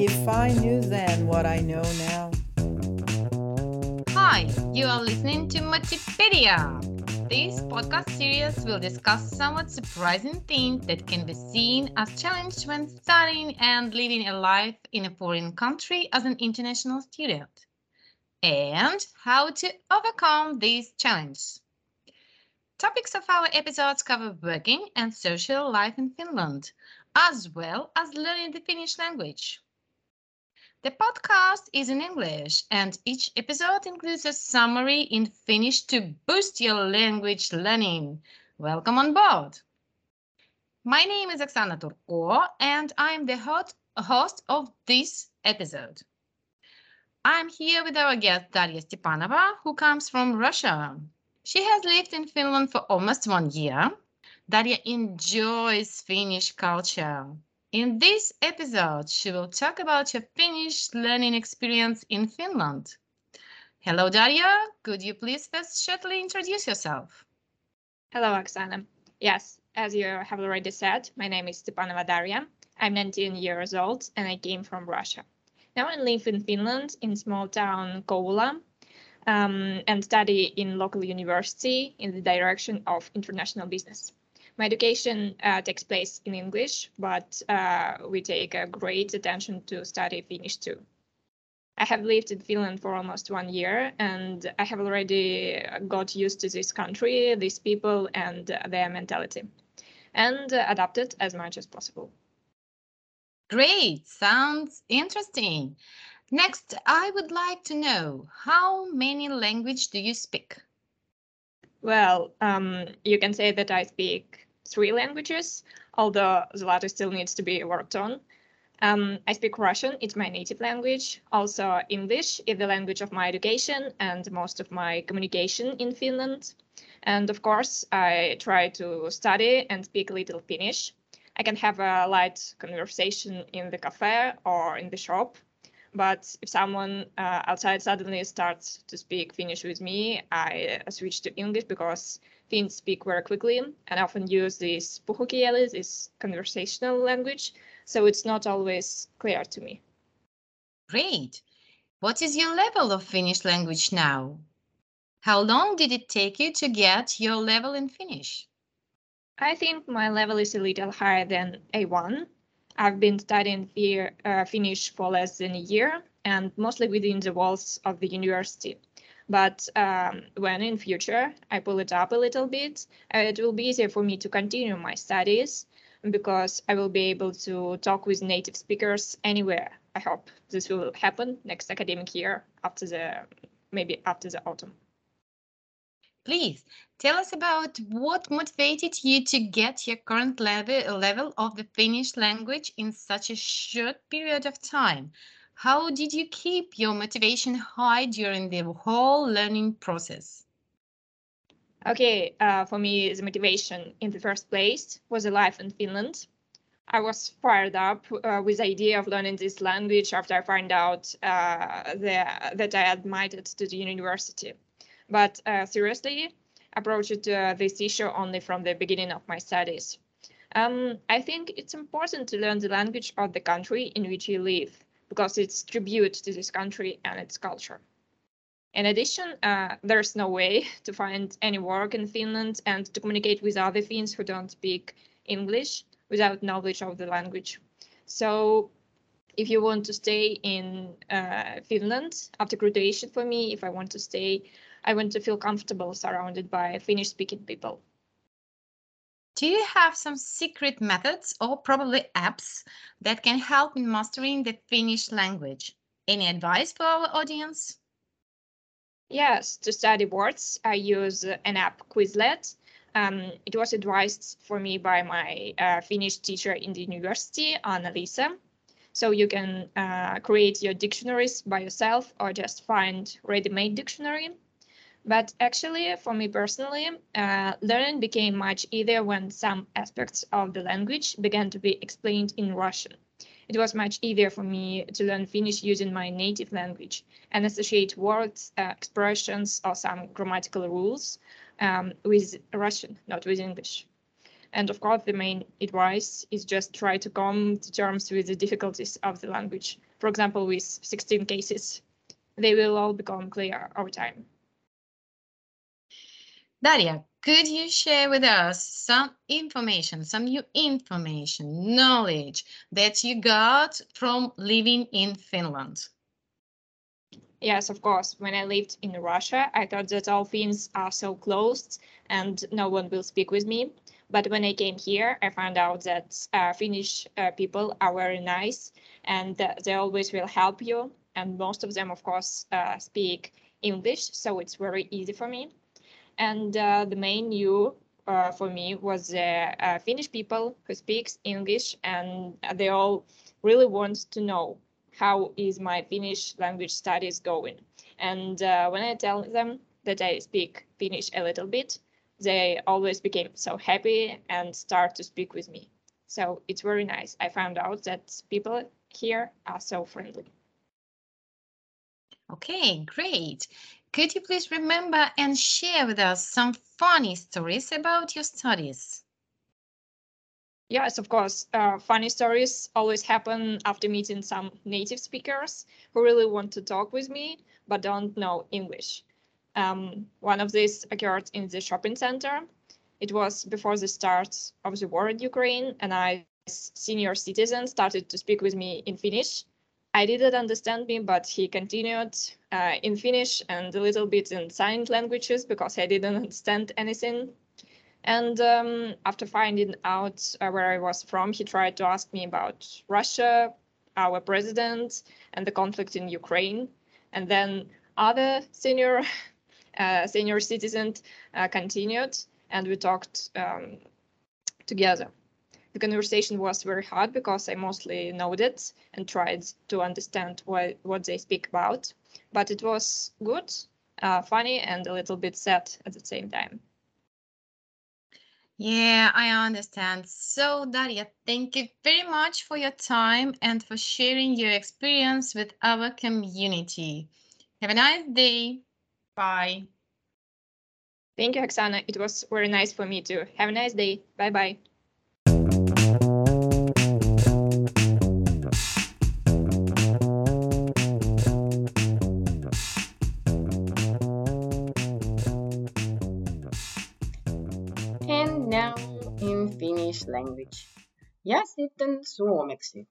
If I knew then what I know now. Hi, you are listening to Mattipedia. This podcast series will discuss somewhat surprising things that can be seen as challenges when studying and living a life in a foreign country as an international student, and how to overcome these challenges. Topics of our episodes cover working and social life in Finland, as well as learning the Finnish language. The podcast is in English, and each episode includes a summary in Finnish to boost your language learning. Welcome on board. My name is Oxana Turko, and I'm the host of this episode. I'm here with our guest Daria Stepanova, who comes from Russia. She has lived in Finland for almost one year. Daria enjoys Finnish culture. In this episode, she will talk about her Finnish learning experience in Finland. Hello, Daria. Could you please first shortly introduce yourself? Hello, Oxana. Yes, as you have already said, my name is Stepanova Daria. I'm 19 years old and I came from Russia. Now I live in Finland in small town Kouvola um, and study in local university in the direction of international business. My education uh, takes place in English, but uh, we take a great attention to study Finnish too. I have lived in Finland for almost one year, and I have already got used to this country, these people, and their mentality, and adapted as much as possible. Great, sounds interesting. Next, I would like to know how many language do you speak? Well, um, you can say that I speak three languages, although the latter still needs to be worked on. Um, I speak Russian, it's my native language. Also, English is the language of my education and most of my communication in Finland. And of course, I try to study and speak a little Finnish. I can have a light conversation in the cafe or in the shop. But if someone uh, outside suddenly starts to speak Finnish with me, I switch to English because Finns speak very quickly and often use this puhekieli, this conversational language, so it's not always clear to me. Great. What is your level of Finnish language now? How long did it take you to get your level in Finnish? I think my level is a little higher than A1. I've been studying uh, Finnish for less than a year and mostly within the walls of the university. But um, when in future I pull it up a little bit, uh, it will be easier for me to continue my studies because I will be able to talk with native speakers anywhere. I hope this will happen next academic year after the maybe after the autumn. Please tell us about what motivated you to get your current level, level of the Finnish language in such a short period of time. How did you keep your motivation high during the whole learning process? Okay, uh, for me, the motivation in the first place was a life in Finland. I was fired up uh, with the idea of learning this language after I found out uh, the, that I admitted to the university. But uh, seriously, approached uh, this issue only from the beginning of my studies. Um, I think it's important to learn the language of the country in which you live because it's tribute to this country and its culture. In addition, uh, there's no way to find any work in Finland and to communicate with other Finns who don't speak English without knowledge of the language. So if you want to stay in uh, Finland after graduation for me, if I want to stay, I want to feel comfortable surrounded by Finnish speaking people. Do you have some secret methods or probably apps that can help in mastering the Finnish language? Any advice for our audience? Yes, to study words, I use an app Quizlet. Um, it was advised for me by my uh, Finnish teacher in the university, Anna-Liisa. So you can uh, create your dictionaries by yourself or just find ready-made dictionary but actually, for me personally, uh, learning became much easier when some aspects of the language began to be explained in Russian. It was much easier for me to learn Finnish using my native language and associate words, uh, expressions, or some grammatical rules um, with Russian, not with English. And of course, the main advice is just try to come to terms with the difficulties of the language. For example, with 16 cases, they will all become clear over time. Daria, could you share with us some information, some new information, knowledge that you got from living in Finland? Yes, of course. When I lived in Russia, I thought that all Finns are so closed and no one will speak with me. But when I came here, I found out that uh, Finnish uh, people are very nice and they always will help you. And most of them, of course, uh, speak English, so it's very easy for me. And uh, the main new uh, for me was uh, Finnish people who speaks English, and they all really want to know how is my Finnish language studies going. And when I tell them that I speak Finnish a little bit, they always became so happy and start to speak with me. So it's very nice. I found out that people here are so friendly. Okay, great. Could you please remember and share with us some funny stories about your studies? Yes, of course. Uh, funny stories always happen after meeting some native speakers who really want to talk with me but don't know English. Um, one of these occurred in the shopping center. It was before the start of the war in Ukraine, and I, as senior citizen, started to speak with me in Finnish. I didn't understand me, but he continued uh, in Finnish and a little bit in sign languages because I didn't understand anything. And um, after finding out uh, where I was from, he tried to ask me about Russia, our president, and the conflict in Ukraine. And then other senior uh, senior citizens uh, continued, and we talked um, together. The conversation was very hard because I mostly nodded and tried to understand what, what they speak about, but it was good, uh, funny, and a little bit sad at the same time. Yeah, I understand. So, Daria, thank you very much for your time and for sharing your experience with our community. Have a nice day. Bye. Thank you, Oxana. It was very nice for me too. Have a nice day. Bye bye. Language. Ja sitten suomeksi.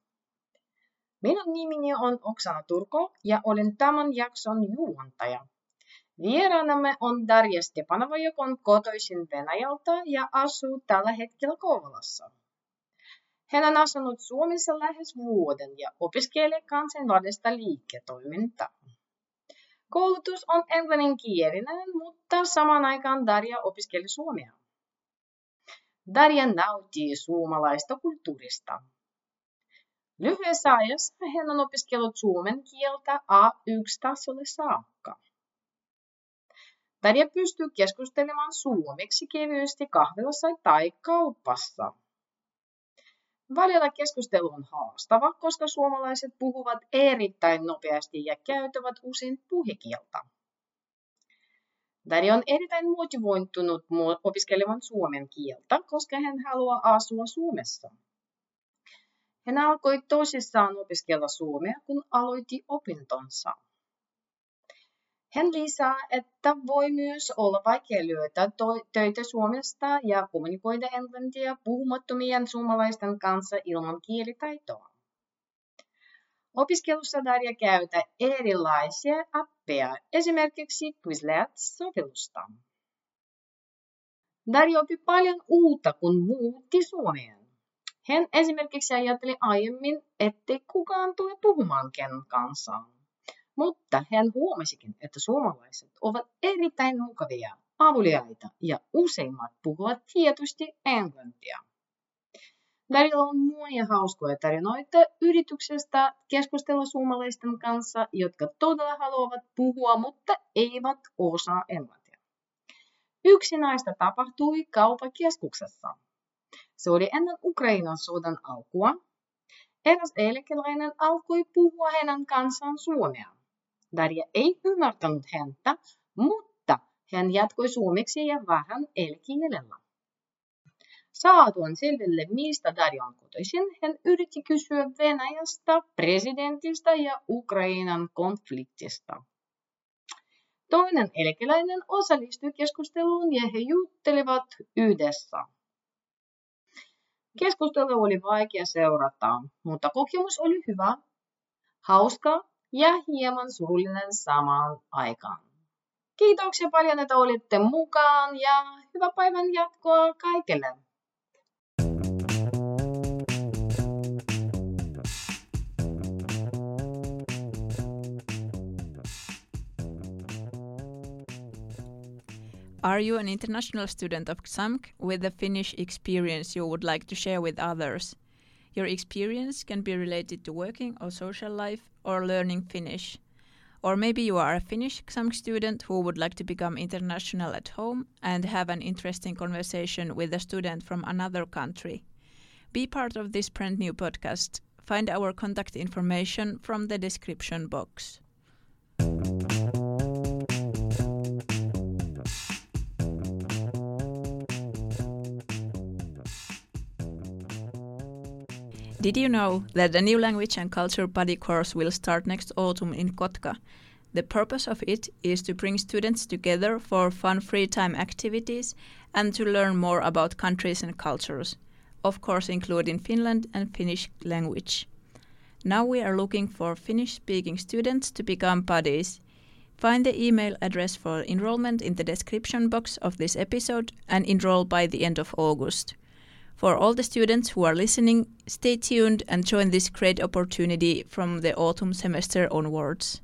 Minun nimeni on Oksana Turko ja olen tämän jakson juontaja. Vieraanamme on Darja Stepanova, joka on kotoisin Venäjältä ja asuu tällä hetkellä Kouvolassa. Hän on asunut Suomessa lähes vuoden ja opiskelee kansainvälistä liiketoimintaa. Koulutus on englanninkielinen, mutta samaan aikaan Darja opiskeli suomea. Darja nauttii suomalaista kulttuurista. Lyhyessä ajassa hän on opiskellut suomen kieltä A1-tasolle saakka. Darja pystyy keskustelemaan suomeksi kevyesti kahvilassa tai kaupassa. Välillä keskustelu on haastava, koska suomalaiset puhuvat erittäin nopeasti ja käyttävät usein puhekieltä. Dari on erittäin motivoitunut opiskelemaan suomen kieltä, koska hän haluaa asua Suomessa. Hän alkoi tosissaan opiskella suomea, kun aloitti opintonsa. Hän lisää, että voi myös olla vaikea löytää töitä Suomesta ja kommunikoida englantia puhumattomien suomalaisten kanssa ilman kielitaitoa. Opiskelussa Darja käytä erilaisia appeja, esimerkiksi Quizlet-sovellusta. Darja oppi paljon uutta, kun muutti Suomeen. Hän esimerkiksi ajatteli aiemmin, ettei kukaan tule puhumaan ken kanssa. Mutta hän huomasikin, että suomalaiset ovat erittäin mukavia, avuliaita ja useimmat puhuvat tietysti englantia. Välillä on monia hauskoja tarinoita yrityksestä keskustella suomalaisten kanssa, jotka todella haluavat puhua, mutta eivät osaa englantia. Yksi näistä tapahtui kaupakeskuksessa. Se oli ennen Ukrainan sodan alkua. Eräs eläkeläinen alkoi puhua heidän kanssaan suomea. Darja ei ymmärtänyt häntä, mutta hän jatkoi suomeksi ja vähän elkielellä. Saatuan selville, mistä Dari on kotoisin, hän yritti kysyä Venäjästä, presidentistä ja Ukrainan konfliktista. Toinen eläkeläinen osallistui keskusteluun ja he juttelivat yhdessä. Keskustelu oli vaikea seurata, mutta kokemus oli hyvä, hauska ja hieman surullinen samaan aikaan. Kiitoksia paljon, että olitte mukaan ja hyvää päivän jatkoa kaikille. Are you an international student of XAMK with a Finnish experience you would like to share with others? Your experience can be related to working or social life or learning Finnish. Or maybe you are a Finnish XAMK student who would like to become international at home and have an interesting conversation with a student from another country. Be part of this brand new podcast. Find our contact information from the description box. Did you know that the new language and culture buddy course will start next autumn in Kotka? The purpose of it is to bring students together for fun free time activities and to learn more about countries and cultures, of course, including Finland and Finnish language. Now we are looking for Finnish speaking students to become buddies. Find the email address for enrollment in the description box of this episode and enroll by the end of August. For all the students who are listening, stay tuned and join this great opportunity from the autumn semester onwards.